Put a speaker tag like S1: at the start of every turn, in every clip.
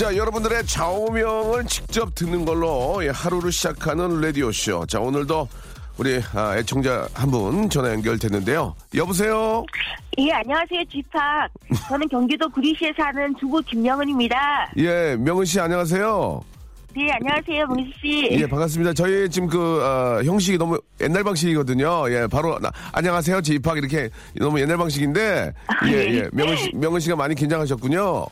S1: 자, 여러분들의 좌우명을 직접 듣는 걸로 예, 하루를 시작하는 라디오쇼. 자, 오늘도 우리 아, 애청자 한 분 전화 연결됐는데요. 여보세요?
S2: 예, 안녕하세요, 쥐팍. 저는 경기도 구리시에 사는 주부 김영은입니다.
S1: 예, 명은 씨 안녕하세요.
S2: 네, 안녕하세요, 몽수 씨.
S1: 예, 반갑습니다. 저희 지금 그, 아, 형식이 너무 옛날 방식이거든요. 예, 바로, 나, 안녕하세요, 지입학 이렇게 너무 옛날 방식인데, 예, 예. 명은 씨, 명은 씨가 많이 긴장하셨군요.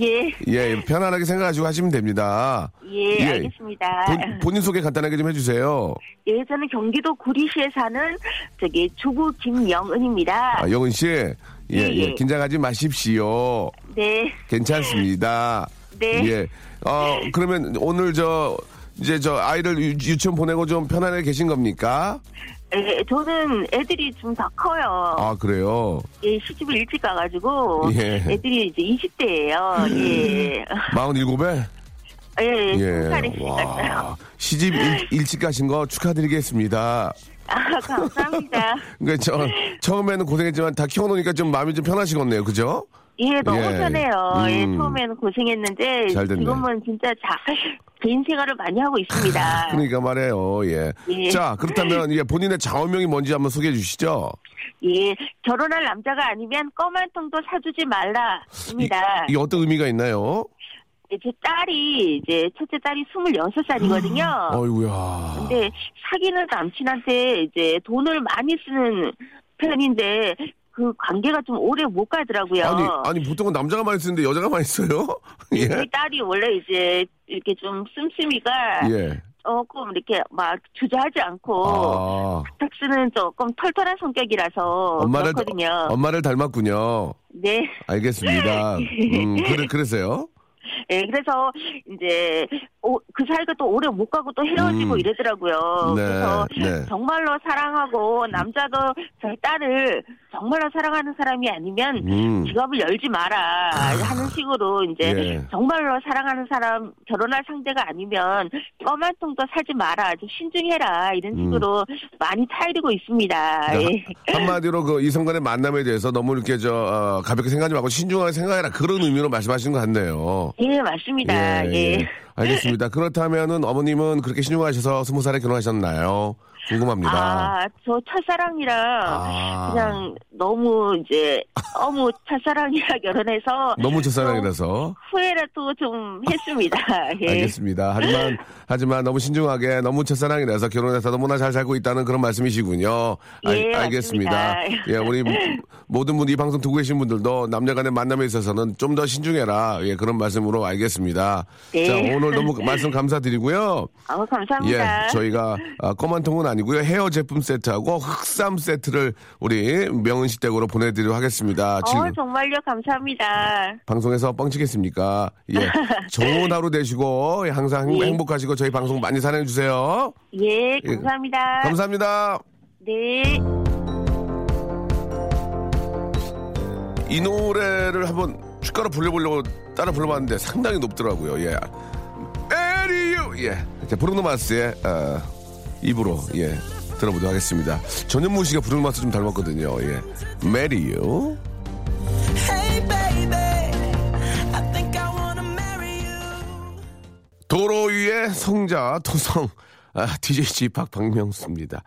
S2: 예,
S1: 예, 편안하게 생각하시고 하시면 됩니다.
S2: 예,
S1: 예.
S2: 알겠습니다.
S1: 본, 본인 소개 간단하게 좀 해주세요.
S2: 예, 저는 경기도 구리시에 사는 저기 주부 김영은입니다.
S1: 아, 영은 씨, 예,
S2: 예,
S1: 예,
S2: 예.
S1: 긴장하지 마십시오.
S2: 네,
S1: 괜찮습니다.
S2: 네.
S1: 예. 어, 그러면 오늘 저, 이제 저 아이를 유, 유치원 보내고 좀 편안하게 계신 겁니까?
S2: 예, 저는 애들이 좀더 커요.
S1: 아, 그래요?
S2: 예, 시집을 일찍 가가지고
S1: 예.
S2: 애들이 이제 20대예요. 예,
S1: 47에?
S2: 예,
S1: 예.
S2: 예.
S1: 와. 시집 일, 일찍 가신 거 축하드리겠습니다.
S2: 아, 감사합니다.
S1: 그러니까 저, 처음에는 고생했지만 다 키워놓으니까 좀 마음이 좀 편하시겠네요. 그죠?
S2: 예, 너무
S1: 예.
S2: 편해요. 예,
S1: 음.
S2: 처음에는 고생했는데
S1: 잘.
S2: 지금은 진짜 자, 개인 생활을 많이 하고 있습니다.
S1: 그러니까 말해요. 예.
S2: 예.
S1: 자, 그렇다면 예, 본인의 좌우명이 뭔지 한번 소개해 주시죠.
S2: 예, 결혼할 남자가 아니면 껌 한 통도 사주지 말라입니다.
S1: 이 게 어떤 의미가 있나요?
S2: 제 딸이 이제 첫째 딸이 26살이거든요.
S1: 어이구야.
S2: 근데 사귀는 남친한테 이제 돈을 많이 쓰는 편인데 그 관계가 좀 오래 못 가더라고요.
S1: 아니, 아니, 보통은 남자가 많이 쓰는데 여자가 많이 써요? 예.
S2: 저희 딸이 원래 이제 이렇게 좀 씀씀이가
S1: 예.
S2: 조금 이렇게 막 주저하지 않고
S1: 아,
S2: 탁스는 조금 털털한 성격이라서
S1: 엄마를,
S2: 그렇거든요.
S1: 엄마를 닮았군요.
S2: 네.
S1: 알겠습니다. 음, 그래, 그래서요?
S2: 예, 그래서 이제 오- 그 사이가 또 오래 못 가고 또 헤어지고
S1: 음.
S2: 이러더라고요.
S1: 네,
S2: 그래서
S1: 네.
S2: 정말로 사랑하고 남자도 저희 딸을 정말로 사랑하는 사람이 아니면
S1: 음.
S2: 지갑을 열지 마라 하는 식으로 이제
S1: 예.
S2: 정말로 사랑하는 사람 결혼할 상대가 아니면 껌 한 통도 사지 마라 좀 신중해라 이런
S1: 음.
S2: 식으로 많이 타이르고 있습니다. 예.
S1: 한마디로 그 이성 간의 만남에 대해서 너무 이렇게 저, 어, 가볍게 생각하지 말고 신중하게 생각해라. 그런 의미로 말씀하시는 것 같네요.
S2: 예, 맞습니다. 예.
S1: 알겠습니다. 그렇다면은 어머님은 그렇게 신중하셔서 스무 살에 결혼하셨나요? 궁금합니다.
S2: 아, 저 첫사랑이랑
S1: 아.
S2: 그냥 너무 이제 너무 첫사랑이라 결혼해서
S1: 너무 첫사랑이라서.
S2: 후회라도 좀 했습니다. 예.
S1: 알겠습니다. 하지만, 하지만 너무 신중하게 너무 첫사랑이라서 결혼해서 너무나 잘 살고 있다는 그런 말씀이시군요. 알,
S2: 예,
S1: 알겠습니다. 예, 우리 모든 분, 이 방송 듣고 계신 분들도 남녀 간의 만남에 있어서는 좀 더 신중해라. 예, 그런 말씀으로 알겠습니다.
S2: 네.
S1: 자, 오늘 너무 말씀 감사드리고요.
S2: 아, 감사합니다.
S1: 예, 저희가 아, 껌한 통은 아니 고요. 헤어 제품 세트하고 흑삼 세트를 우리 명은 씨 댁으로 보내드리도록 하겠습니다.
S2: 어, 정말요, 감사합니다.
S1: 방송에서 뻥치겠습니까? 예. 좋은 하루 되시고 예, 항상 행-
S2: 예.
S1: 행복하시고 저희 방송 많이 사랑해 주세요.
S2: 예, 감사합니다.
S1: 감사합니다.
S2: 네.
S1: 이 노래를 한번 축가로 불러보려고 따라 불러봤는데 상당히 높더라고요. 예. 에리유 예. 자, 브루노 마스의 어, 입으로 예 들어보도록 하겠습니다. 전현무 씨가 브루노마스 좀 닮았거든요. 예. 메리유. 도로 위의 성자 토성 아, DJ G 박 박명수입니다.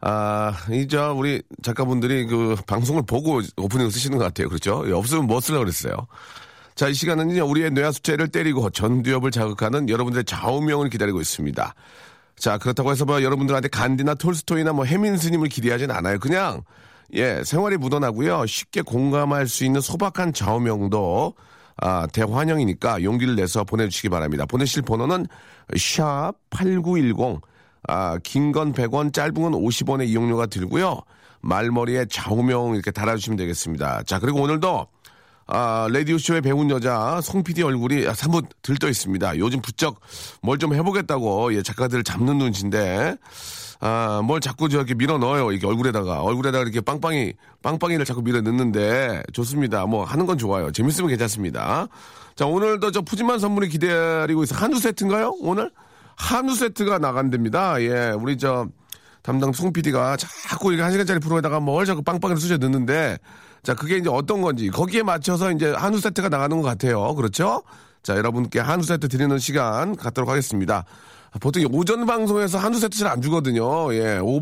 S1: 아, 이제 우리 작가분들이 그 방송을 보고 오프닝을 쓰시는 것 같아요. 그렇죠? 예, 없으면 뭐 쓰려고 그랬어요. 자, 이 시간은요, 우리의 뇌하 수체를 때리고 전두엽을 자극하는 여러분들의 좌우명을 기다리고 있습니다. 자, 그렇다고 해서 뭐 여러분들한테 간디나 톨스토이나 뭐 해민 스님을 기대하진 않아요. 그냥, 예, 생활이 묻어나고요. 쉽게 공감할 수 있는 소박한 좌우명도 아, 대환영이니까 용기를 내서 보내주시기 바랍니다. 보내실 번호는 샵 8910 아, 긴 건 100원, 짧은 건 50원의 이용료가 들고요. 말머리에 좌우명 이렇게 달아주시면 되겠습니다. 자, 그리고 오늘도 아, 라디오쇼에 배운 여자 송 PD 얼굴이 사뭇 들떠 있습니다. 요즘 부쩍 뭘 좀 해보겠다고 예, 작가들을 잡는 눈치인데 아, 뭘 자꾸 저렇게 밀어 넣어요. 이게 얼굴에다가 얼굴에다가 이렇게 빵빵이 빵빵이를 자꾸 밀어 넣는데 좋습니다. 뭐 하는 건 좋아요. 재밌으면 괜찮습니다. 자, 오늘도 저 푸짐한 선물이 기다리고 있어. 한우 세트인가요? 오늘 한우 세트가 나간답니다. 예, 우리 저 담당 송 PD가 자꾸 이렇게 한 시간짜리 프로에다가 뭘 자꾸 빵빵이를 쑤셔 넣는데 자, 그게 이제 어떤 건지 거기에 맞춰서 이제 한우 세트가 나가는 것 같아요. 그렇죠? 자, 여러분께 한우 세트 드리는 시간 갖도록 하겠습니다. 보통 오전 방송에서 한우 세트 잘 안 주거든요. 예, 오후,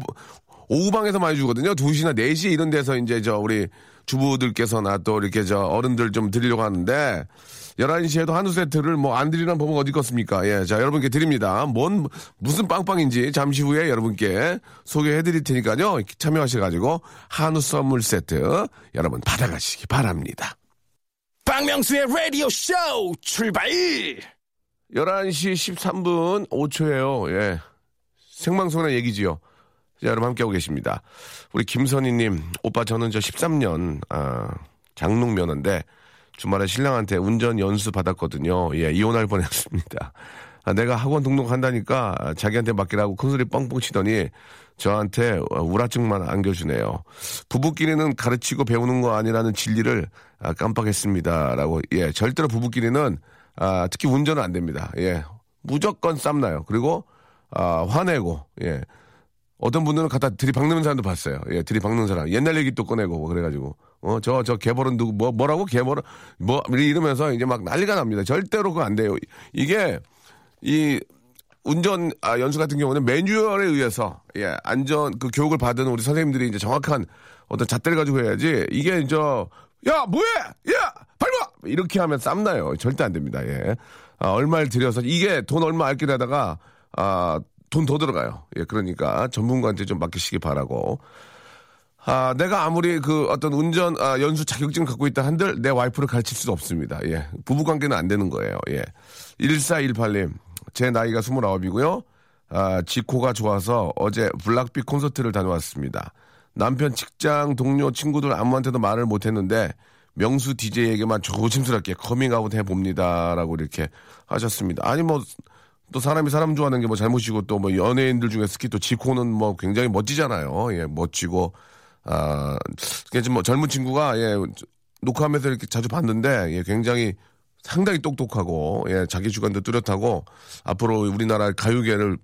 S1: 오후 방에서 많이 주거든요. 2시나 4시 이런 데서 이제 저 우리 주부들께서나 또 이렇게 저 어른들 좀 드리려고 하는데 11시에도 한우 세트를 뭐 안 드리는 법은 어디 있겠습니까? 예. 자, 여러분께 드립니다. 뭔, 무슨 빵빵인지 잠시 후에 여러분께 소개해 드릴 테니까요. 참여하셔가지고 한우 선물 세트 여러분 받아가시기 바랍니다.
S3: 박명수의 라디오 쇼 출발!
S1: 11시 13분 5초예요. 예. 생방송이나 얘기지요. 자, 여러분 함께하고 계십니다. 우리 김선희님, 오빠 저는 저 13년, 아, 장롱 면허인데 주말에 신랑한테 운전 연수 받았거든요. 예, 이혼할 뻔 했습니다. 아, 내가 학원 등록한다니까 자기한테 맡기라고 큰소리 뻥뻥 치더니 저한테 우라증만 안겨주네요. 부부끼리는 가르치고 배우는 거 아니라는 진리를 아, 깜빡했습니다. 라고, 예, 절대로 부부끼리는, 아, 특히 운전은 안 됩니다. 예, 무조건 쌈나요. 그리고, 아, 화내고, 예. 어떤 분들은 갖다 들이박는 사람도 봤어요. 예, 들이박는 사람. 옛날 얘기 또 꺼내고, 뭐 그래가지고. 어, 저, 저 개벌은 누구, 뭐, 뭐라고? 개벌은, 뭐, 이러면서 이제 막 난리가 납니다. 절대로 그거 안 돼요. 이게, 이, 운전 아, 연수 같은 경우는 매뉴얼에 의해서 예 안전 그 교육을 받은 우리 선생님들이 이제 정확한 어떤 잣대를 가지고 해야지 이게 저야 뭐해? 야 밟아! 이렇게 하면 쌈나요. 절대 안 됩니다. 예. 아, 얼마를 들여서 이게 돈 얼마 아끼려다가 아 돈 더 들어가요. 예 그러니까 전문가한테 좀 맡기시기 바라고 아, 내가 아무리 그 어떤 운전, 아, 연수 자격증을 갖고 있다 한들 내 와이프를 가르칠 수도 없습니다. 예. 부부 관계는 안 되는 거예요. 예. 1418님, 제 나이가 29이고요. 아, 지코가 좋아서 어제 블락비 콘서트를 다녀왔습니다. 남편 직장 동료 친구들 아무한테도 말을 못 했는데 명수 DJ에게만 조심스럽게 커밍아웃 해 봅니다. 라고 이렇게 하셨습니다. 아니, 뭐, 또 사람이 사람 좋아하는 게 뭐 잘못이고 또 뭐 연예인들 중에 특히 또 지코는 뭐 굉장히 멋지잖아요. 예, 멋지고 아, 지금 뭐 젊은 친구가 예, 녹화하면서 이렇게 자주 봤는데 예, 굉장히 상당히 똑똑하고 예, 자기 주관도 뚜렷하고 앞으로 우리나라 가요계를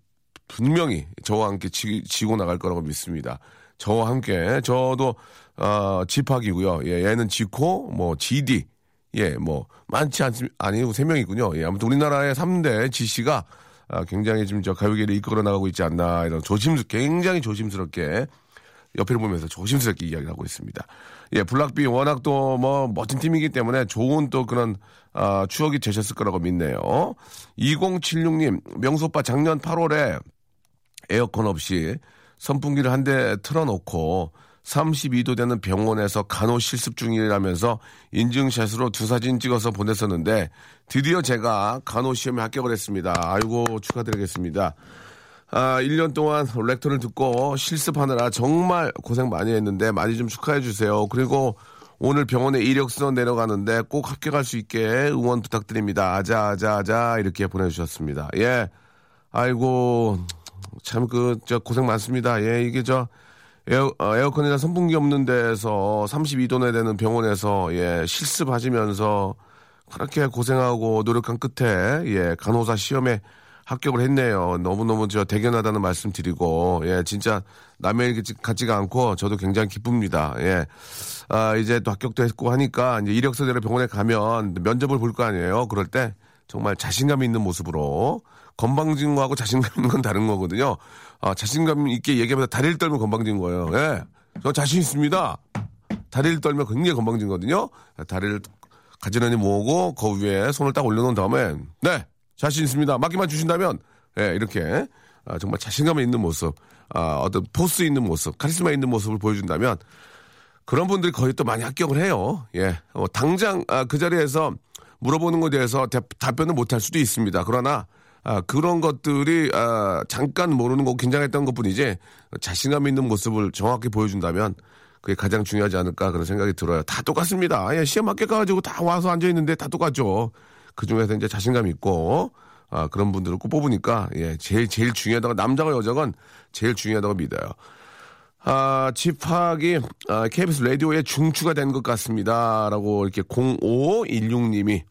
S1: 분명히 저와 함께 지, 지고 나갈 거라고 믿습니다. 저와 함께 저도 어, 집학이고요. 예, 얘는 지코, 뭐 GD, 예, 뭐 많지 않 아니고 세 명이군요. 예, 아무튼 우리나라의 3대 지씨가 아, 굉장히 지금 저 가요계를 이끌어 나가고 있지 않나 이런 조심스 굉장히 조심스럽게 옆을 보면서 조심스럽게 이야기를 하고 있습니다. 예, 블락비 워낙 또 뭐 멋진 팀이기 때문에 좋은 또 그런 아, 추억이 되셨을 거라고 믿네요. 2076님, 명수 오빠 작년 8월에 에어컨 없이 선풍기를 한 대 틀어놓고 32도 되는 병원에서 간호 실습 중이라면서 인증샷으로 두 사진 찍어서 보냈었는데 드디어 제가 간호 시험에 합격을 했습니다. 아이고 축하드리겠습니다. 아, 1년 동안 렉터를 듣고 실습하느라 정말 고생 많이 했는데 많이 좀 축하해 주세요. 그리고 오늘 병원에 이력서 내려가는데 꼭 합격할 수 있게 응원 부탁드립니다. 아자, 아자, 아자, 이렇게 보내주셨습니다. 예. 아이고, 참, 그, 저, 고생 많습니다. 예, 이게 저, 에어, 어, 에어컨이나 선풍기 없는 데서 32도내 되는 병원에서, 예, 실습하시면서 그렇게 고생하고 노력한 끝에, 예, 간호사 시험에 합격을 했네요. 너무너무 저 대견하다는 말씀 드리고, 예, 진짜 남의 일 같지가 않고 저도 굉장히 기쁩니다. 예. 아, 이제 또 합격도 했고 하니까 이제 이력서대로 병원에 가면 면접을 볼 거 아니에요. 그럴 때 정말 자신감 있는 모습으로 건방진 거하고 자신감 있는 건 다른 거거든요. 아, 자신감 있게 얘기하면서 다리를 떨면 건방진 거예요. 예. 저 자신 있습니다. 다리를 떨면 굉장히 건방진거든요. 다리를 가지런히 모으고 그 위에 손을 딱 올려놓은 다음에 네 자신 있습니다. 맡기만 주신다면 예, 이렇게 아, 정말 자신감 있는 모습, 아, 어떤 포스 있는 모습, 카리스마 있는 모습을 보여준다면 그런 분들이 거의 또 많이 합격을 해요. 예, 어, 당장 아, 그 자리에서 물어보는 것에 대해서 대- 답변을 못할 수도 있습니다. 그러나 아, 그런 것들이 아, 잠깐 모르는 거고 긴장했던 것뿐이지 자신감 있는 모습을 정확히 보여준다면 그게 가장 중요하지 않을까 그런 생각이 들어요. 다 똑같습니다. 예, 시험 합격해가지고 다 와서 앉아 있는데 다 똑같죠. 그 중에서 이제 자신감 있고 아, 그런 분들을 꼭 뽑으니까 예, 제일 제일 중요하다고 남자가 여자건 제일 중요하다고 믿어요. 아, 집학이 아, KBS 라디오에 중추가 된 것 같습니다라고 이렇게 0516님이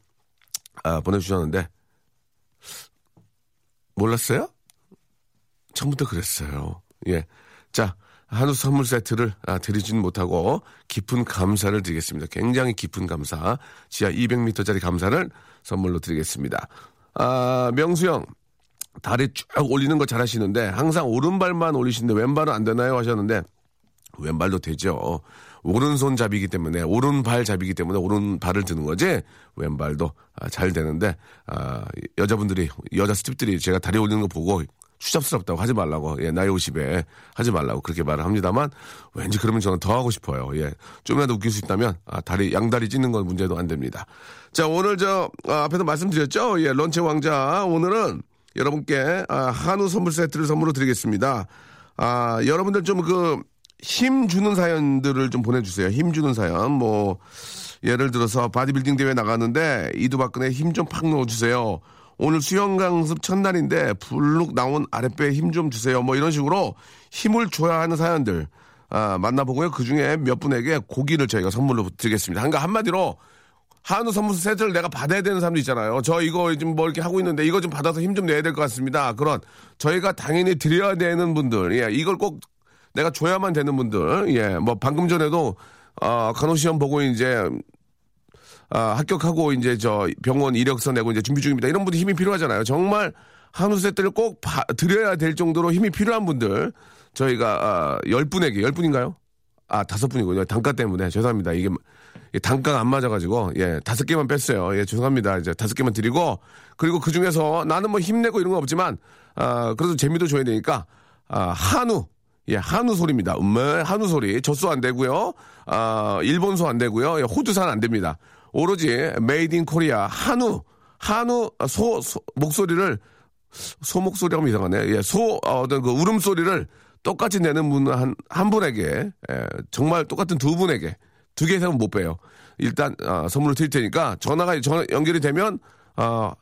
S1: 아, 보내주셨는데 몰랐어요? 처음부터 그랬어요. 예. 자, 한우 선물 세트를 아, 드리지는 못하고 깊은 감사를 드리겠습니다. 굉장히 깊은 감사. 지하 200m짜리 감사를 선물로 드리겠습니다. 아, 명수 형. 다리 쭉 올리는 거 잘하시는데 항상 오른발만 올리시는데 왼발은 안 되나요 하셨는데 왼발도 되죠. 오른손 잡이기 때문에 오른발 잡이기 때문에 오른발을 드는 거지 왼발도 아, 잘 되는데 아, 여자분들이 여자 스탭들이 제가 다리 올리는 거 보고 추잡스럽다고 하지 말라고 예 나이 50에 하지 말라고 그렇게 말을 합니다만 왠지 그러면 저는 더 하고 싶어요 예 좀이라도 웃길 수 있다면 아, 다리 양다리 찢는 건 문제도 안 됩니다 자 오늘 저 아, 앞에서 말씀드렸죠 예 런치 왕자 오늘은 여러분께 아, 한우 선물 세트를 선물로 드리겠습니다 아 여러분들 좀 그 힘 주는 사연들을 좀 보내주세요. 힘 주는 사연. 뭐, 예를 들어서 바디빌딩 대회 나가는데 이두박근에 힘 좀 팍 넣어주세요. 오늘 수영 강습 첫날인데 불룩 나온 아랫배에 힘 좀 주세요. 뭐 이런 식으로 힘을 줘야 하는 사연들. 아, 만나보고요. 그 중에 몇 분에게 고기를 저희가 선물로 드리겠습니다. 그러니까 한마디로 한우 선물 세트를 내가 받아야 되는 사람도 있잖아요. 저 이거 지금 뭐 이렇게 하고 있는데 이거 좀 받아서 힘 좀 내야 될 것 같습니다. 그런 저희가 당연히 드려야 되는 분들, 예, 이걸 꼭 내가 줘야만 되는 분들, 예, 뭐 방금 전에도 어, 간호 시험 보고 이제 아, 합격하고 이제 저 병원 이력서 내고 이제 준비 중입니다. 이런 분들 힘이 필요하잖아요. 정말 한우 세트를 꼭 바- 드려야 될 정도로 힘이 필요한 분들 저희가 아, 10분에게 10분인가요? 아, 다섯 분이군요. 단가 때문에 죄송합니다. 이게 이 단가가 안 맞아가지고 예 다섯 개만 뺐어요. 예 죄송합니다. 이제 다섯 개만 드리고 그리고 그 중에서 나는 뭐 힘내고 이런 건 없지만 아 그래도 재미도 줘야 되니까 아 한우 예 한우 소리입니다. 음메 한우 소리 젖소 안 되고요. 아 일본소 안 되고요. 예, 호주산 안 됩니다. 오로지 Made in Korea 한우 한우 소, 소 목소리를 소 목소리 하면 이상하네. 예, 소 어떤 그 울음소리를 똑같이 내는 분한한 분에게 예, 정말 똑같은 두 분에게 두 개 이상은 못 빼요. 일단 아, 선물을 드릴 테니까 전화가 전화 연결이 되면 아,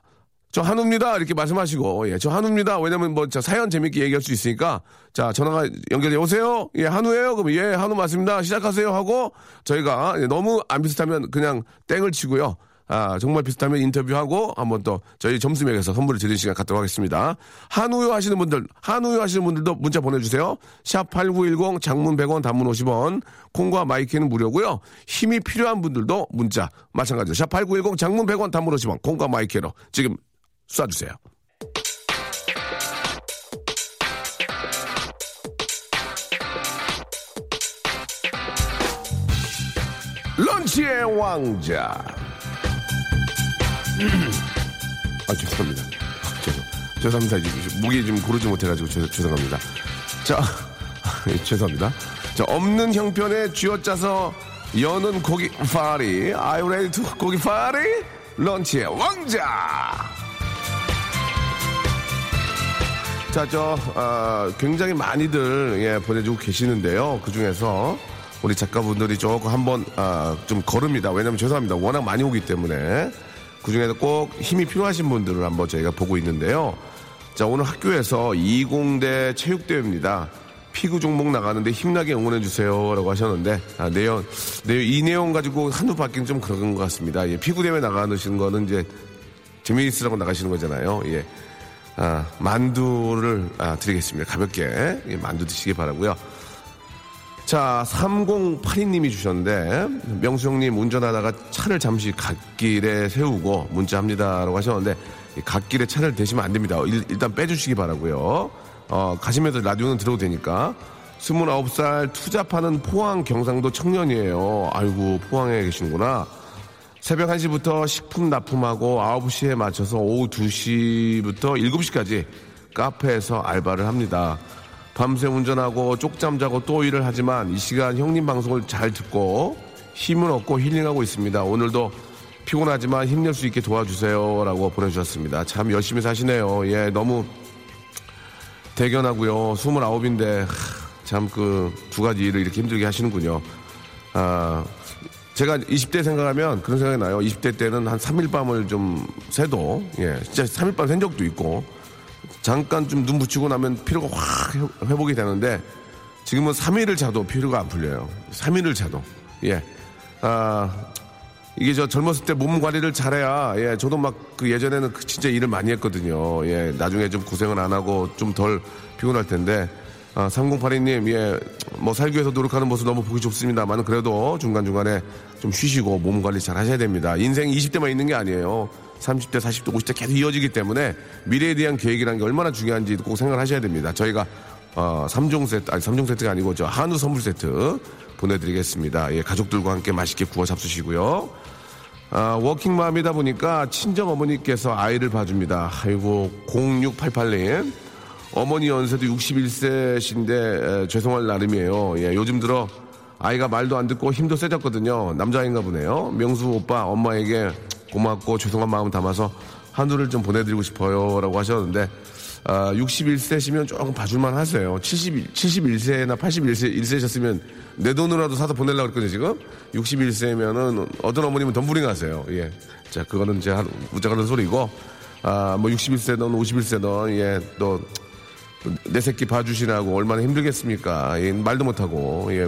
S1: 저 한우입니다 이렇게 말씀하시고 예, 저 한우입니다. 왜냐면 뭐 저 사연 재밌게 얘기할 수 있으니까 자 전화가 연결이 오세요. 예, 한우예요. 그럼 예, 한우 맞습니다. 시작하세요 하고 저희가 예, 너무 안 비슷하면 그냥 땡을 치고요. 아, 정말 비슷하면 인터뷰하고 한번 또 저희 점수 매겨서 선물을 드리는 시간 갖도록 하겠습니다. 한우유 하시는 분들, 한우유 하시는 분들도 문자 보내주세요. 샵 8910 장문 100원 단문 50원 콩과 마이K는 무료고요. 힘이 필요한 분들도 문자 마찬가지로 샵 8910 장문 100원 단문 50원 콩과 마이K로 지금 쏴주세요. 런치의 왕자. 아, 죄송합니다. 아, 죄송, 죄송합니다. 목이 좀 고르지 못해가지고 죄, 죄송합니다. 자, 예, 죄송합니다. 자, 없는 형편에 쥐어짜서 여는 고기 파리. To 고기 파리? 런치의 왕자. 자, 저, 아, 굉장히 많이들, 예, 보내주고 계시는데요. 그 중에서 우리 작가분들이 조금 한번, 아, 좀 걸읍니다. 왜냐면 죄송합니다. 워낙 많이 오기 때문에. 그 중에서 꼭 힘이 필요하신 분들을 한번 저희가 보고 있는데요. 자, 오늘 학교에서 20대 체육대회입니다. 피구 종목 나가는데 힘나게 응원해주세요. 라고 하셨는데, 아, 내용, 내용, 이 내용 가지고 한두 바퀴는 좀 그런 것 같습니다. 예, 피구대회 나가시는 거는 이제 재미있으라고 나가시는 거잖아요. 예. 아, 만두를 아, 드리겠습니다. 가볍게 예, 만두 드시기 바라고요. 자, 3082님이 주셨는데 명수 형님 운전하다가 차를 잠시 갓길에 세우고 문자합니다라고 하셨는데 이 갓길에 차를 대시면 안 됩니다. 일, 단 빼주시기 바라고요. 어, 가시면서 라디오는 들어도 되니까. 29살 투잡하는 포항 경상도 청년이에요. 아이고, 포항에 계시는구나. 새벽 1시부터 식품 납품하고 9시에 맞춰서 오후 2시부터 7시까지 카페에서 알바를 합니다. 밤새 운전하고 쪽잠 자고 또 일을 하지만 이 시간 형님 방송을 잘 듣고 힘을 얻고 힐링하고 있습니다. 오늘도 피곤하지만 힘낼 수 있게 도와주세요. 라고 보내주셨습니다. 참 열심히 사시네요. 예, 너무 대견하고요. 29인데 참 그 두 가지 일을 이렇게 힘들게 하시는군요. 아, 제가 20대 생각하면 그런 생각이 나요. 20대 때는 한 3일 밤을 좀 새도, 예, 진짜 3일 밤 샌 적도 있고, 잠깐 좀 눈 붙이고 나면 피로가 확 회- 회복이 되는데, 지금은 3일을 자도 피로가 안 풀려요. 3일을 자도. 예. 아, 이게 저 젊었을 때 몸 관리를 잘해야, 예, 저도 막 그 예전에는 그 진짜 일을 많이 했거든요. 예, 나중에 좀 고생을 안 하고 좀 덜 피곤할 텐데, 아, 3082님, 예, 뭐 살기 위해서 노력하는 모습 너무 보기 좋습니다만 그래도 중간중간에 좀 쉬시고 몸 관리 잘 하셔야 됩니다. 인생 20대만 있는 게 아니에요. 30대, 40대, 50대 계속 이어지기 때문에 미래에 대한 계획이라는 게 얼마나 중요한지 꼭 생각을 하셔야 됩니다. 저희가 어, 3종 세트, 아니 3종 세트가 아니고 저 한우 선물 세트 보내드리겠습니다. 예, 가족들과 함께 맛있게 구워 잡수시고요. 아, 워킹맘이다 보니까 친정 어머니께서 아이를 봐줍니다. 아이고 0688님 어머니 연세도 61세신데 죄송할 나름이에요. 예, 요즘 들어 아이가 말도 안 듣고 힘도 세졌거든요. 남자인가 보네요. 명수 오빠 엄마에게 고맙고 죄송한 마음 담아서 한우를 좀 보내드리고 싶어요라고 하셨는데 아, 61세시면 조금 봐줄만 하세요. 70, 71세나 81세, 1세셨으면 내 돈으로라도 사서 보내려고 그랬거든요, 지금. 61세면은 어떤 어머님은 덤블링 하세요. 예. 자, 그거는 이제 무작하는 소리고, 아, 뭐 61세든 51세든, 예, 또, 내 새끼 봐주시라고 얼마나 힘들겠습니까? 예, 말도 못하고, 예.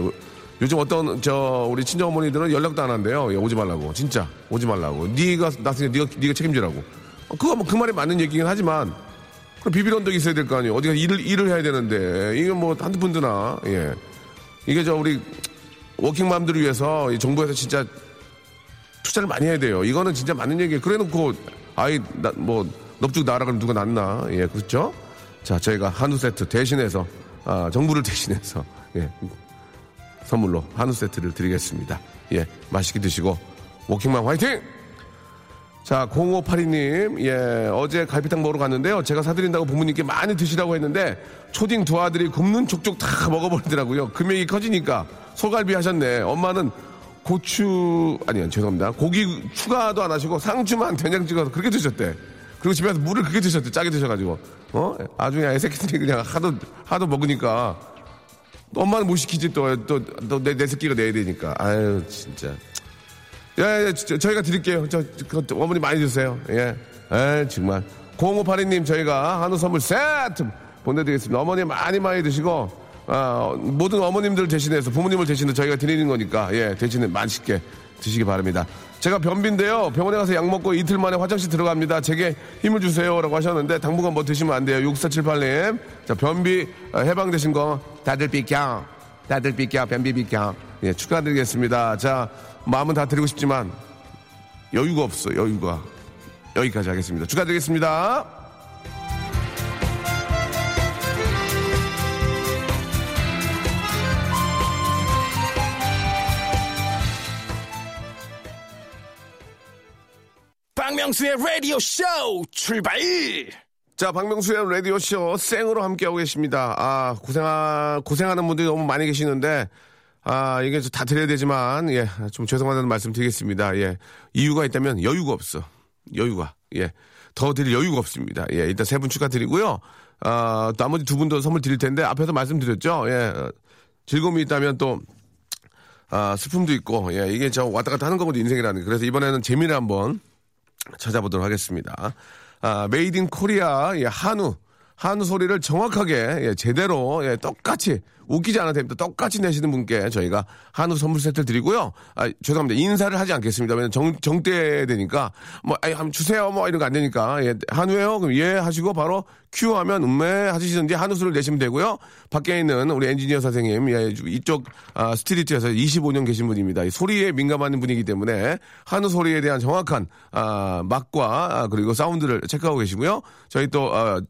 S1: 요즘 어떤, 저, 우리 친정 어머니들은 연락도 안 한대요. 예, 오지 말라고. 진짜. 오지 말라고. 네가, 나중에 네가, 네가 책임지라고. 어, 그거 뭐 그 말이 맞는 얘기긴 하지만, 그럼 비빌 언덕이 있어야 될 거 아니에요. 어디가 일을, 일을 해야 되는데. 이게 뭐 한두 푼 드나. 예. 이게 저 우리 워킹맘들을 위해서 이 정부에서 진짜 투자를 많이 해야 돼요. 이거는 진짜 맞는 얘기예요. 그래 놓고 아이, 나, 뭐, 넙죽 나라 그러면 누가 낫나. 예, 그렇죠? 자, 저희가 한우 세트 대신해서, 아, 정부를 대신해서, 예. 선물로 한우 세트를 드리겠습니다. 예, 맛있게 드시고, 워킹맘 화이팅! 자, 0582님, 예, 어제 갈비탕 먹으러 갔는데요. 제가 사드린다고 부모님께 많이 드시라고 했는데, 초딩 두 아들이 굽는 족족 다 먹어버리더라고요. 금액이 커지니까 소갈비 하셨네. 엄마는 고추, 아니요, 죄송합니다. 고기 추가도 안 하시고 상추만 된장 찍어서 그렇게 드셨대. 그리고 집에서 물을 그렇게 드셨대. 짜게 드셔가지고. 어? 그냥 애새끼들이 그냥 하도, 하도 먹으니까. 또 엄마는 못 시키지 또, 또, 또 내, 내 새끼가 내야 되니까. 아유, 진짜. 예, 예, 저, 저희가 드릴게요. 저, 그, 어머니 많이 드세요. 예. 에 정말. 0582님, 저희가 한우 선물 세트 보내드리겠습니다. 어머니 많이 많이 드시고, 아, 모든 어머님들 대신해서 부모님을 대신해 저희가 드리는 거니까, 예, 대신에 맛있게 드시기 바랍니다. 제가 변비인데요. 병원에 가서 약 먹고 이틀 만에 화장실 들어갑니다. 제게 힘을 주세요라고 하셨는데 당분간 뭐 드시면 안 돼요. 6478님. 자, 변비 어, 해방되신 거 다들 비켜. 다들 비켜. 변비 비켜. 예, 축하드리겠습니다. 자, 마음은 다 드리고 싶지만 여유가 없어. 여유가. 여기까지 하겠습니다. 축하드리겠습니다.
S3: 박명수의 라디오 쇼 출발!
S1: 자, 박명수의 라디오 쇼 생으로 함께하고 계십니다. 아, 고생하, 고생하는 분들이 너무 많이 계시는데, 아, 이게 다 드려야 되지만, 예, 좀 죄송하다는 말씀 드리겠습니다. 예, 이유가 있다면 여유가 없어. 여유가. 예, 더 드릴 여유가 없습니다. 예, 일단 세 분 축하드리고요. 아, 나머지 두 분도 선물 드릴 텐데, 앞에서 말씀드렸죠. 예, 어, 즐거움이 있다면 또, 아, 슬픔도 있고, 예, 이게 저 왔다 갔다 하는 거거든요, 인생이라는 게. 그래서 이번에는 재미를 한번 찾아보도록 하겠습니다. 아, Made in Korea, 예, 한우. 한우 소리를 정확하게, 예, 제대로, 예, 똑같이, 웃기지 않아도 됩니다. 똑같이 내시는 분께 저희가 한우 선물 세트를 드리고요. 아, 죄송합니다. 인사를 하지 않겠습니다. 왜냐면 정, 정대 되니까, 뭐, 아이, 한번 주세요. 뭐, 이런 거 안 되니까. 예, 한우예요 그럼 예 하시고 바로 큐 하면 음메 하시든지 한우 소리를 내시면 되고요. 밖에 있는 우리 엔지니어 선생님, 예, 이쪽, 아, street에서 25년 계신 분입니다. 이 소리에 민감한 분이기 때문에 한우 소리에 대한 정확한, 아, 맛과, 아, 그리고 사운드를 체크하고 계시고요. 저희 또, 아, 아,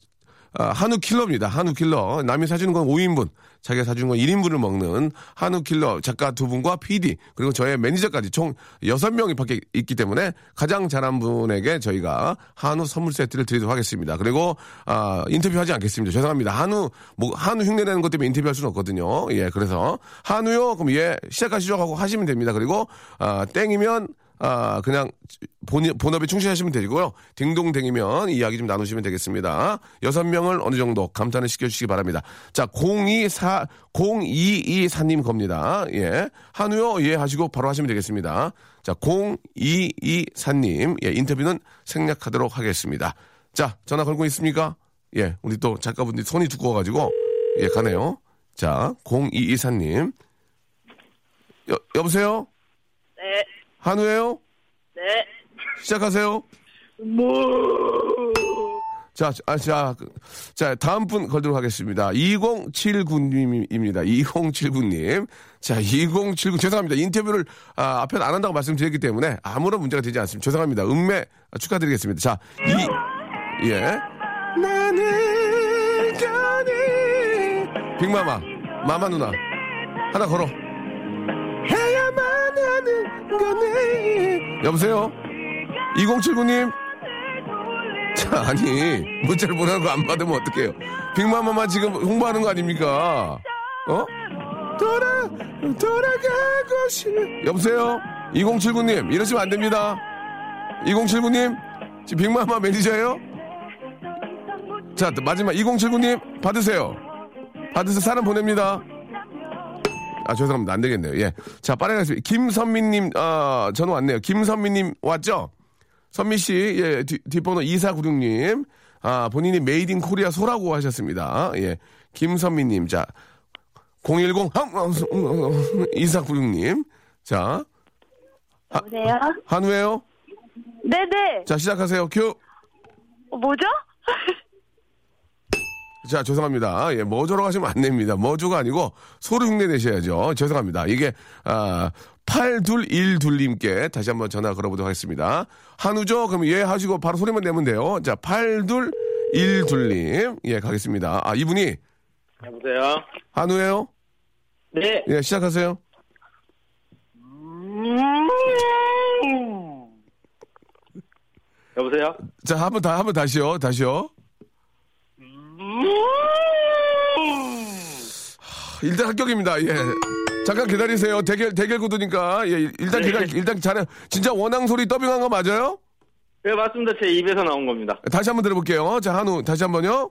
S1: 한우 킬러입니다. 한우 킬러. 남이 사주는 건 5인분, 자기가 사주는 건 1인분을 먹는 한우 킬러 작가 두 분과 PD, 그리고 저의 매니저까지 총 6명이 밖에 있기 때문에 가장 잘한 분에게 저희가 한우 선물 세트를 드리도록 하겠습니다. 그리고, 아, 인터뷰하지 않겠습니다. 죄송합니다. 한우, 뭐, 한우 흉내내는 것 때문에 인터뷰할 수는 없거든요. 예, 그래서 한우요? 그럼 예, 시작하시죠 하고 하시면 됩니다. 그리고, 아, 땡이면 아, 그냥 본, 본업에 충실하시면 되고요. 딩동댕이면 이야기 좀 나누시면 되겠습니다. 여섯 명을 어느 정도 감탄을 시켜주시기 바랍니다. 자, 024, 0224님 겁니다. 예. 한우요, 예, 하시고 바로 하시면 되겠습니다. 자, 0224님, 예, 인터뷰는 생략하도록 하겠습니다. 자, 전화 걸고 있습니까? 예, 우리 또 작가분들이 손이 두꺼워가지고, 예, 가네요. 자, 0224님. 여, 여보세요?
S2: 네,
S1: 한우예요?
S2: 네.
S1: 시작하세요. 자, 아, 자, 그, 자, 다음 분 걸도록 하겠습니다. 2079님입니다. 2079님. 자, 2079, 죄송합니다. 인터뷰를, 아, 앞에 안 한다고 말씀드렸기 때문에 아무런 문제가 되지 않습니다. 죄송합니다. 음매 축하드리겠습니다. 자, 이, 예. 나는. 빅마마, 마마 누나. 하나 걸어. 여보세요? 2079님? 자, 아니, 문자를 보내는 거 안 받으면 어떡해요? 빅마마만 지금 홍보하는 거 아닙니까? 어? 돌아, 돌아가고 싶네. 여보세요? 2079님, 이러시면 안 됩니다. 2079님? 지금 빅마마 매니저예요? 자, 마지막 2079님, 받으세요. 받으세요. 사람 보냅니다. 아, 죄송합니다. 안 되겠네요. 예. 자, 빠르게 하겠습니다. 김선미님, 아, 전화 왔네요. 김선미님 왔죠? 선미 씨, 예, 뒷, 뒷번호 2496님. 아, 본인이 Made in Korea 소라고 하셨습니다. 예. 김선미님, 자, 010, 2496님. 자,
S2: 여보세요?
S1: 한우예요
S2: 네네.
S1: 자, 시작하세요. 큐.
S2: 어, 뭐죠?
S1: 자, 죄송합니다. 예, 머저로 가시면 안 됩니다. 머저가 아니고 소리 흉내 내셔야죠. 죄송합니다. 이게, 아, 8212님께 다시 한번 전화 걸어보도록 하겠습니다. 한우죠? 그럼 예 하시고 바로 소리만 내면 돼요. 자, 8212님. 예, 가겠습니다. 아, 이분이
S4: 여보세요?
S1: 한우예요
S4: 네.
S1: 예, 시작하세요.
S4: 여보세요?
S1: 자, 한 번 다, 한 번 다시요. 다시요. 하, 일단 합격입니다. 예. 잠깐 기다리세요. 대결, 대결 구도니까. 예, 일단 기다리, 일단 잘해. 진짜 원앙 소리 더빙한 거 맞아요?
S4: 네, 맞습니다. 제 입에서 나온 겁니다.
S1: 다시 한번 들어볼게요. 자, 한우, 다시 한 번요.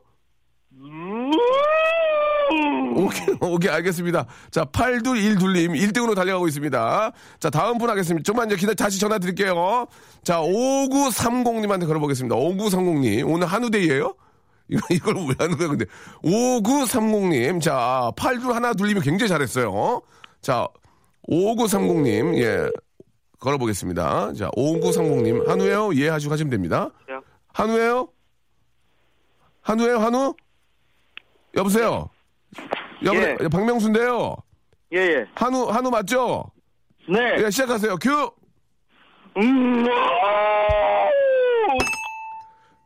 S1: 오케이, 오케이, 알겠습니다. 자, 8212님, 1등으로 달려가고 있습니다. 자, 다음 분 하겠습니다. 좀만 이제 기다려, 다시 전화 드릴게요. 자, 5930님한테 걸어보겠습니다. 5930님. 오늘 한우데이예요 이거, 이걸 왜 하는 거야, 근데. 5930님. 자, 82 하나 둘리면 굉장히 잘했어요. 자, 5930님, 예. 걸어보겠습니다. 자, 5930님. 한우예요? 예, 하시고 하시면 됩니다. 한우예요? 한우예요, 한우? 여보세요? 여보세요?
S4: 예.
S1: 박명수인데요.
S4: 예, 예.
S1: 한우, 한우 맞죠?
S4: 네.
S1: 예, 시작하세요. 큐!
S4: 음,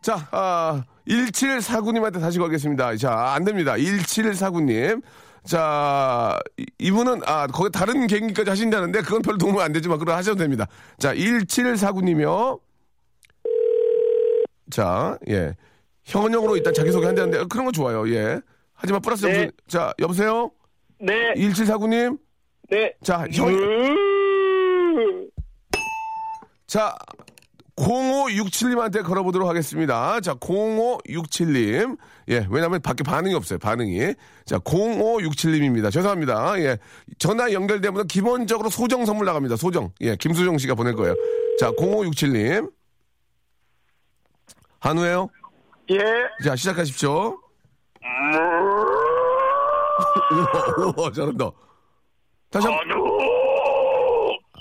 S1: 자, 아, 1749님한테 다시 걸겠습니다. 자, 안 됩니다. 1749님. 자, 이- 이분은, 아, 거기 다른 개인기까지 하신다는데, 그건 별로 도움 안 되지만, 그럼 하셔도 됩니다. 자, 1749님이요. 자, 예. 현역으로 일단 자기소개 한다는데, 어, 그런 거 좋아요. 예. 하지만 플러스
S4: 네.
S1: 점수. 자, 여보세요?
S4: 네.
S1: 1749님?
S4: 네.
S1: 자, 현,
S4: 음,
S1: 자, 0567님한테 걸어보도록 하겠습니다. 자, 0567님. 예, 왜냐면 밖에 반응이 없어요, 반응이. 자, 0567님입니다. 죄송합니다. 예. 전화 연결되면 기본적으로 소정 선물 나갑니다, 소정. 예, 김수정 씨가 보낼 거예요. 자, 0567님. 한우예요
S4: 예.
S1: 자, 시작하십시오. 우와, 우와, 잘한다. 다시 한 번.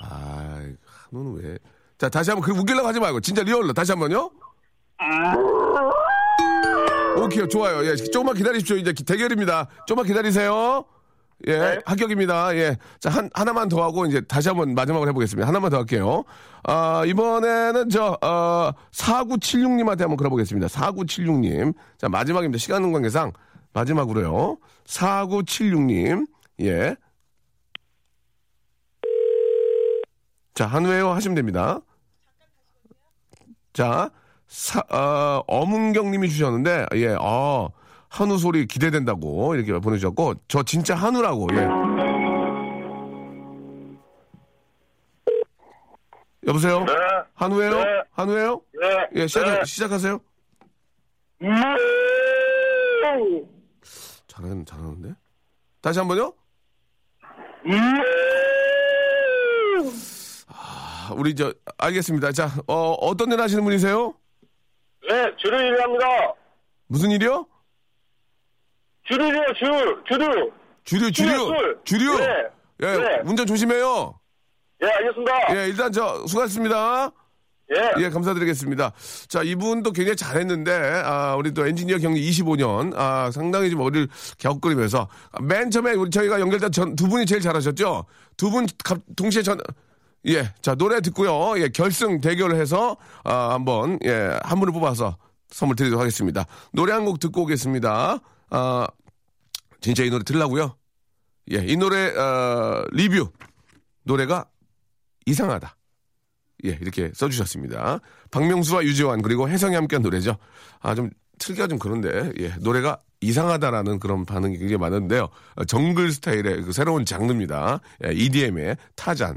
S1: 아, 한우는 왜? 자, 다시 한 번, 그 웃기려고 하지 말고, 진짜 리얼로. 다시 한 번요. 오케이, 좋아요. 예, 조금만 기다리십시오. 이제 기- 대결입니다. 조금만 기다리세요. 예,
S4: 네.
S1: 합격입니다. 예. 자, 한, 하나만 더 하고 이제 다시 한번 마지막으로 해보겠습니다. 하나만 더 할게요. 아, 이번에는 저, 어, 4976님한테 한번 걸어보겠습니다. 4976님. 자, 마지막입니다. 시간 관계상 마지막으로요. 4976님. 예. 자, 한우에요 하시면 됩니다. 자, 사, 어, 어문경 님이 주셨는데, 예, 어, 한우 소리 기대된다고 이렇게 보내주셨고, 저 진짜 한우라고, 예. 여보세요?
S4: 네.
S1: 한우예요?
S4: 네.
S1: 한우예요?
S4: 네.
S1: 예, 시작,
S4: 네.
S1: 시작하세요.
S4: 음.
S1: 잘하는, 잘하는데? 다시 한 번요?
S4: 음.
S1: 아, 우리 저, 알겠습니다. 자, 어, 어떤 일 하시는 분이세요?
S4: 네, 줄을 일합니다.
S1: 무슨 일이요?
S4: 줄, 줄을.
S1: 주류, 주류,
S4: 줄.
S1: 주류.
S4: 네.
S1: 예,
S4: 네.
S1: 운전 조심해요.
S4: 예, 알겠습니다.
S1: 예, 일단 저, 수고하셨습니다.
S4: 예.
S1: 예, 감사드리겠습니다. 자, 이분도 굉장히 잘했는데, 아, 우리 또 엔지니어 경력 25년, 아, 상당히 좀 어릴 격거리면서, 맨 처음에 우리 저희가 연결된 전, 두 분이 제일 잘하셨죠? 두 분 동시에 전, 예, 자, 노래 듣고요. 예, 결승 대결을 해서, 아, 한번, 예, 한 분을 뽑아서 선물 드리도록 하겠습니다. 노래 한 곡 듣고 오겠습니다. 아, 진짜 이 노래 들라고요? 예, 이 노래, 어, 리뷰. 노래가 이상하다. 예, 이렇게 써주셨습니다. 박명수와 유재환 그리고 혜성이 함께한 노래죠. 아, 좀 틀기가 좀 그런데 예, 노래가 이상하다라는 그런 반응이 굉장히 많은데요. 어, 정글 스타일의 그 새로운 장르입니다. 예, EDM의 타잔.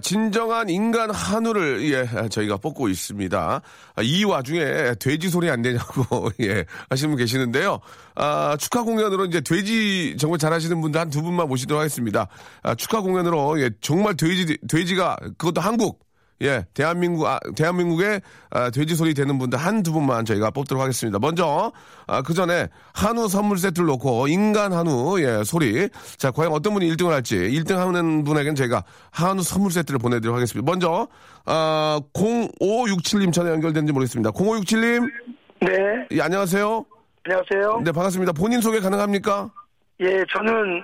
S1: 진정한 인간 한우를, 예, 저희가 뽑고 있습니다. 아, 이 와중에 돼지 소리 안 되냐고, 예, 하시는 분 계시는데요. 아, 축하 공연으로 이제 돼지 정말 잘하시는 분들 한 두 분만 모시도록 하겠습니다. 아, 축하 공연으로, 예, 정말 돼지, 돼지가, 그것도 한국, 예, 대한민국, 아, 대한민국의 아, 돼지 소리 되는 분들 한 두 분만 저희가 뽑도록 하겠습니다. 먼저, 아, 그 전에 한우 선물 세트를 놓고 인간 한우, 예, 소리. 자, 과연 어떤 분이 1등을 할지, 1등 하는 분에게는 저희가 한우 선물 세트를 보내드리도록 하겠습니다. 먼저, 아, 0567님 전에 연결된지 모르겠습니다. 0567님,
S4: 네.
S1: 예, 안녕하세요.
S4: 안녕하세요.
S1: 네, 반갑습니다. 본인 소개 가능합니까?
S4: 예, 저는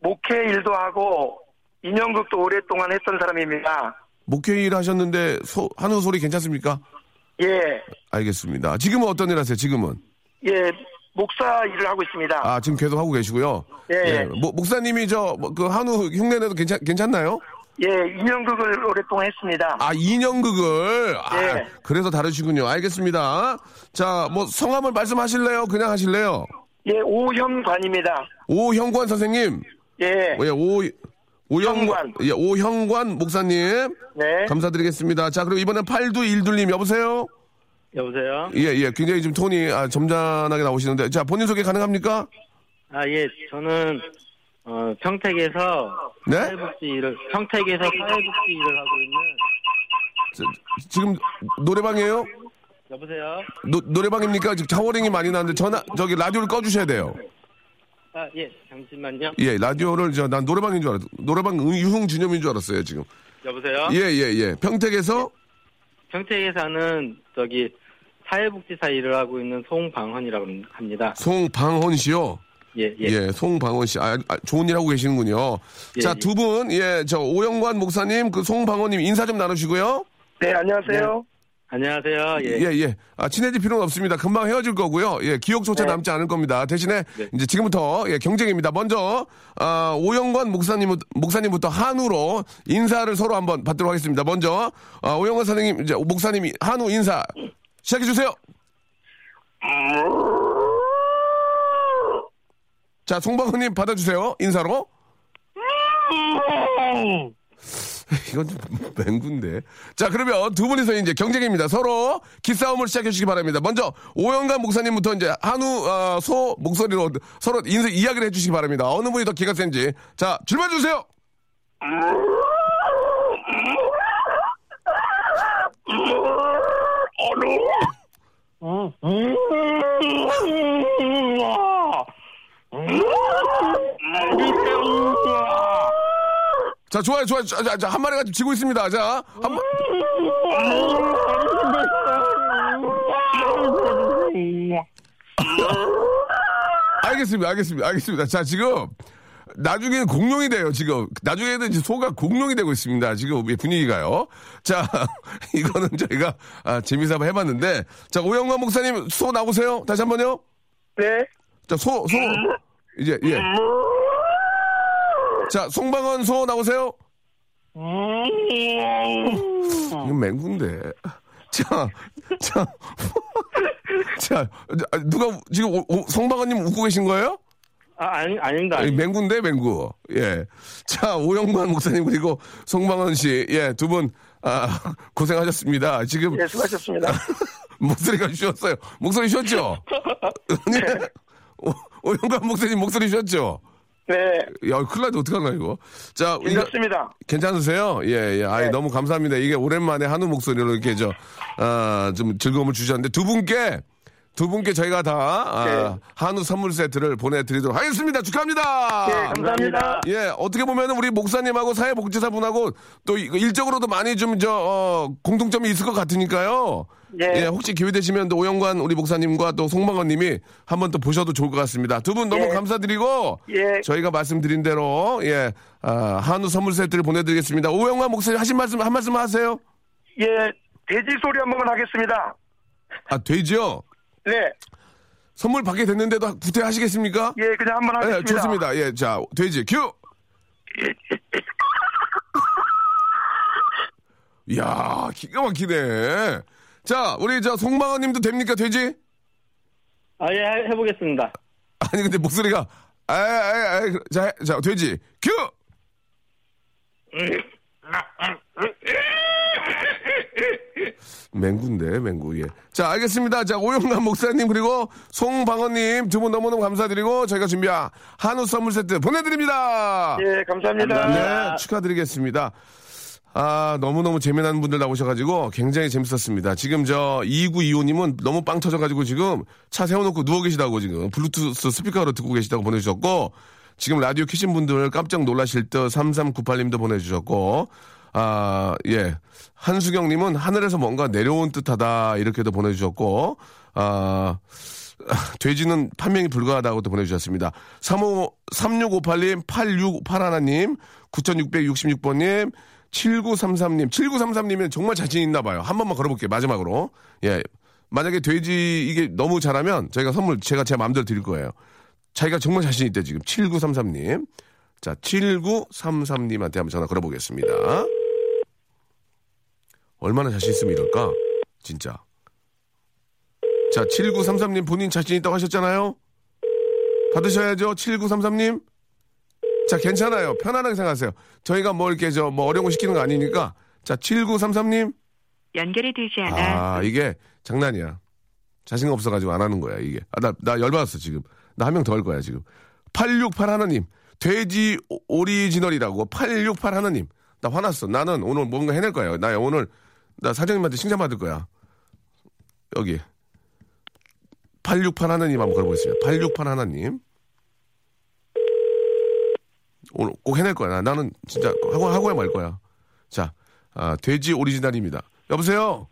S4: 목회 일도 하고 인형극도 오랫동안 했던 사람입니다.
S1: 목회 일 하셨는데, 소- 한우 소리 괜찮습니까?
S4: 예,
S1: 알겠습니다. 지금은 어떤 일 하세요, 지금은?
S4: 예, 목사 일을 하고 있습니다.
S1: 아, 지금 계속 하고 계시고요.
S4: 예.
S1: 모- 목사님이 저, 뭐, 그 한우 흉내내도 괜찮, 괜찮나요?
S4: 예, 인형극을 오랫동안 했습니다.
S1: 아, 인형극을. 아,
S4: 예.
S1: 그래서 다르시군요. 알겠습니다. 자, 뭐, 성함을 말씀하실래요? 그냥 하실래요?
S4: 예, 오현관입니다.
S1: 오형관 선생님.
S4: 예,
S1: 어, 예, 오, 오형관.
S4: 형관.
S1: 예, 오형관 목사님.
S4: 네.
S1: 감사드리겠습니다. 자, 그리고 이번엔 팔두 일둘님 여보세요?
S5: 여보세요?
S1: 예, 예. 굉장히 좀 톤이 아, 점잖하게 나오시는데. 자, 본인 소개 가능합니까?
S5: 아, 예, 저는, 어, 평택에서
S1: 네?
S5: 사회복지 일을, 평택에서 사회복지 일을 하고 있는,
S1: 자, 지금 노래방이에요?
S5: 여보세요?
S1: 노, 노래방입니까? 지금 하울링이 많이 나는데 전화 저기 라디오를 꺼주셔야 돼요.
S5: 아, 예, 잠시만요.
S1: 예, 라디오를 저 난 노래방인 줄 알았. 노래방 음, 유흥 주념인 줄 알았어요 지금.
S5: 여보세요?
S1: 예, 예, 예. 평택에서
S5: 평택에 사는, 저기, 사회복지사 일을 하고 있는 송방헌이라고 합니다.
S1: 송방헌 씨요.
S5: 예, 예.
S1: 예, 송방헌 씨. 아, 아, 좋은 일 하고 계시는군요.
S5: 예,
S1: 자,
S5: 예.
S1: 두 분, 예, 저 오영관 목사님, 그 송방헌님 인사 좀 나누시고요.
S4: 네, 안녕하세요.
S5: 안녕하세요. 예.
S1: 예, 예. 아, 친해질 필요는 없습니다. 금방 헤어질 거고요. 예, 기억조차
S4: 네.
S1: 남지 않을 겁니다. 대신에
S5: 네.
S1: 이제 지금부터 예, 경쟁입니다. 먼저 아, 오영관 목사님 목사님부터 한우로 인사를 서로 한번 받도록 하겠습니다. 먼저 아, 오영관 선생님 이제 목사님이 한우 인사 시작해 주세요. 자, 송방훈님 받아주세요. 인사로. 이건 좀 맹군데. 자, 그러면 두 분이서 이제 경쟁입니다. 서로 기싸움을 시작해 주시기 바랍니다. 먼저 오영관 목사님부터 이제 한우 어, 소 목소리로 서로 인사 이야기를 해 주시기 바랍니다. 어느 분이 더 기가 센지. 자, 출발 주세요. 자, 좋아요, 좋아요. 자, 자, 자, 한 마리가 지금 지고 있습니다. 자, 한 마... 알겠습니다, 알겠습니다, 알겠습니다. 자, 지금 나중에는 공룡이 돼요. 지금 나중에는 이제 소가 공룡이 되고 있습니다. 지금 분위기가요. 자, 이거는 저희가 아, 재미삼아 해봤는데, 자 오영만 목사님 소 나오세요. 다시 한 번요.
S4: 네.
S1: 자, 소, 소 이제 예. 자, 송방원 소 나오세요. 이건 맹군데. 자, 자, 자, 아, 누가 지금 오- 오- 송방원님 웃고 계신 거예요?
S5: 아, 아니, 아닙니다.
S1: 아니, 맹구인데 맹구. 예. 자 오영관 목사님 그리고 송방원 씨, 예, 두 분 아, 고생하셨습니다. 지금
S4: 예, 수고하셨습니다.
S1: 목소리가 쉬었어요. 목소리 쉬었죠? 아니, 오, 오영관 목사님 목소리 쉬었죠?
S4: 네.
S1: 야, 큰일 나지 어떡하나, 이거. 자,
S4: 괜찮습니다.
S1: 괜찮으세요? 예, 예. 아이,
S4: 네.
S1: 너무 감사합니다. 이게 오랜만에 한우 목소리로 이렇게 저, 아, 좀 즐거움을 주셨는데 두 분께, 두 분께 저희가 다, 아,
S4: 네.
S1: 한우 선물 세트를 보내드리도록 하겠습니다. 축하합니다.
S4: 예, 감사합니다.
S1: 예, 어떻게 보면 우리 목사님하고 사회복지사분하고 또 일적으로도 많이 좀 저, 어, 공통점이 있을 것 같으니까요.
S4: 예.
S1: 예, 혹시 기회 되시면 또 오영관 우리 목사님과 또 송방원 님이 한번 또 보셔도 좋을 것 같습니다. 두 분 너무
S4: 예.
S1: 감사드리고
S4: 예.
S1: 저희가 말씀드린 대로 예, 아, 한우 선물 세트를 보내드리겠습니다. 오영관 목사님 하신 말씀 한 말씀 하세요.
S4: 예, 돼지 소리 한 번만 하겠습니다.
S1: 아, 되죠?
S4: 네.
S1: 선물 받게 됐는데도 구태하시겠습니까?
S4: 예, 그냥 한번
S1: 예,
S4: 하겠습니다.
S1: 좋습니다. 예, 자, 돼지 큐. 이야, 기가 막히네. 자, 우리 저 송방원 님도 됩니까, 돼지?
S5: 아, 예, 해- 해보겠습니다.
S1: 아니, 근데 목소리가, 아, 아, 아, 자, 자, 돼지 큐! 맹구인데, 맹구, 예. 자, 알겠습니다. 자, 오영남 목사님, 그리고 송방원님 두 분 너무너무 감사드리고 저희가 준비한 한우 선물 세트 보내드립니다.
S4: 예, 감사합니다.
S1: 네, 축하드리겠습니다. 아, 너무너무 재미난 분들 나오셔가지고 굉장히 재밌었습니다. 지금 저 2925님은 너무 빵 터져가지고 지금 차 세워놓고 누워 계시다고 지금 블루투스 스피커로 듣고 계시다고 보내주셨고 지금 라디오 키신 분들 깜짝 놀라실 듯 3398님도 보내주셨고 아, 예. 한수경님은 하늘에서 뭔가 내려온 듯하다 이렇게도 보내주셨고 아, 돼지는 판명이 불가하다고 또 보내주셨습니다. 35, 3658님, 8681님, 9666번님, 7933님, 7933님은 정말 자신 있나 봐요. 한 번만 걸어볼게요. 마지막으로. 예. 만약에 돼지 이게 너무 잘하면 저희가 선물 제가 제 마음대로 드릴 거예요. 자기가 정말 자신 있대 지금. 7933님. 자, 7933님한테 한번 전화 걸어보겠습니다. 얼마나 자신 있으면 이럴까? 진짜. 자, 7933님 본인 자신 있다고 하셨잖아요? 받으셔야죠, 7933님. 자, 괜찮아요. 편안하게 생각하세요. 저희가 뭐 이렇게 저 뭐 어려운 거 시키는 거 아니니까. 자, 7933님.
S6: 연결이 되지 않아
S1: 아, 이게 장난이야. 자신감 없어가지고 안 하는 거야, 이게. 아, 나, 나 열받았어, 지금. 나 한 명 더 할 거야, 지금. 868 하나님. 돼지 오- 오리지널이라고. 868 하나님. 나 화났어. 나는 오늘 뭔가 해낼 거야. 나 오늘, 나 사장님한테 칭찬받을 거야. 여기. 868 하나님 한번 걸어보겠습니다. 868 하나님. 오늘 꼭 해낼 거야. 나, 나는 진짜 하고, 하고야 말 거야. 자, 아, 돼지 오리지널입니다. 여보세요?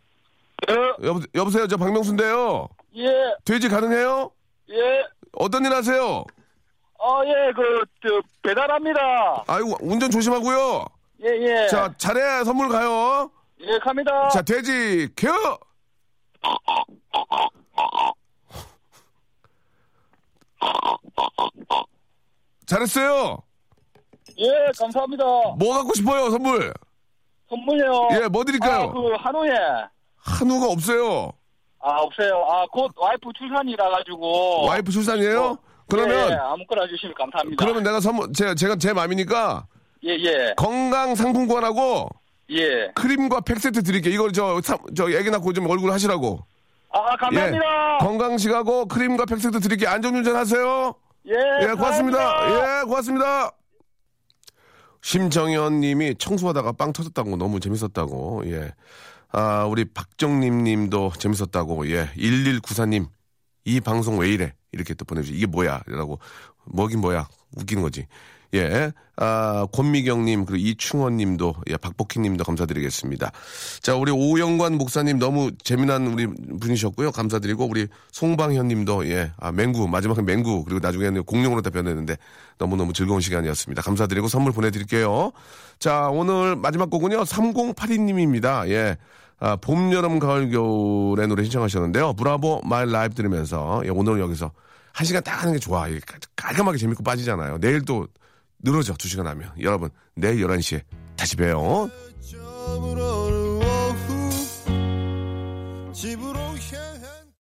S1: 여보, 여보세요? 저 박명수인데요.
S4: 예,
S1: 돼지 가능해요?
S4: 예.
S1: 어떤 일 하세요?
S4: 어, 예, 그, 저, 배달합니다.
S1: 아이고, 운전 조심하고요.
S4: 예, 예.
S1: 자, 잘해. 선물 가요.
S4: 예, 갑니다.
S1: 자, 돼지 켜! 잘했어요.
S4: 예, 감사합니다.
S1: 뭐 갖고 싶어요, 선물?
S4: 선물요.
S1: 예, 뭐 드릴까요?
S4: 아, 그, 한우에.
S1: 한우가 없어요.
S4: 아, 없어요. 아, 곧 와이프 출산이라 가지고.
S1: 와이프 출산이에요?
S4: 예, 예,
S1: 그러면,
S4: 아무거나 주시면 감사합니다.
S1: 그러면 내가 선물, 제가, 제가 제 마음이니까,
S7: 예, 예.
S1: 건강 상품권하고
S7: 예.
S1: 크림과 팩 세트 드릴게요. 이걸 저, 참- 저 애기 낳고 좀 얼굴 하시라고.
S7: 아, 감사합니다.
S1: 예. 건강식하고 크림과 팩 세트 드릴게요. 안전운전 하세요.
S7: 예.
S1: 예, 고맙습니다.
S7: 감사합니다.
S1: 예, 고맙습니다. 심정현 님이 청소하다가 빵 터졌다고 너무 재밌었다고. 예. 아, 우리 박정림 님도 재밌었다고. 예. 1194님. 이 방송 왜 이래? 이렇게 또 보내주시 이게 뭐야? 라고. 뭐긴 뭐야. 웃기는 거지. 예. 아, 권미경 님, 그리고 이충원 님도, 예, 박복희 님도 감사드리겠습니다. 자, 우리 오영관 목사님 너무 재미난 우리 분이셨고요. 감사드리고, 우리 송방현 님도, 예, 아, 맹구, 마지막에 맹구, 그리고 나중에는 공룡으로 다 변했는데 너무너무 즐거운 시간이었습니다. 감사드리고 선물 보내드릴게요. 자, 오늘 마지막 곡은요, 3082 님입니다. 예. 아, 봄, 여름, 가을, 겨울의 노래 신청하셨는데요. Bravo My Life 들으면서, 예, 오늘 여기서 한 시간 딱 하는 게 좋아. 깔- 깔끔하게 재밌고 빠지잖아요. 내일 또 늘어져, 두 시간 하면. 여러분, 내일 11시에 다시 봬요.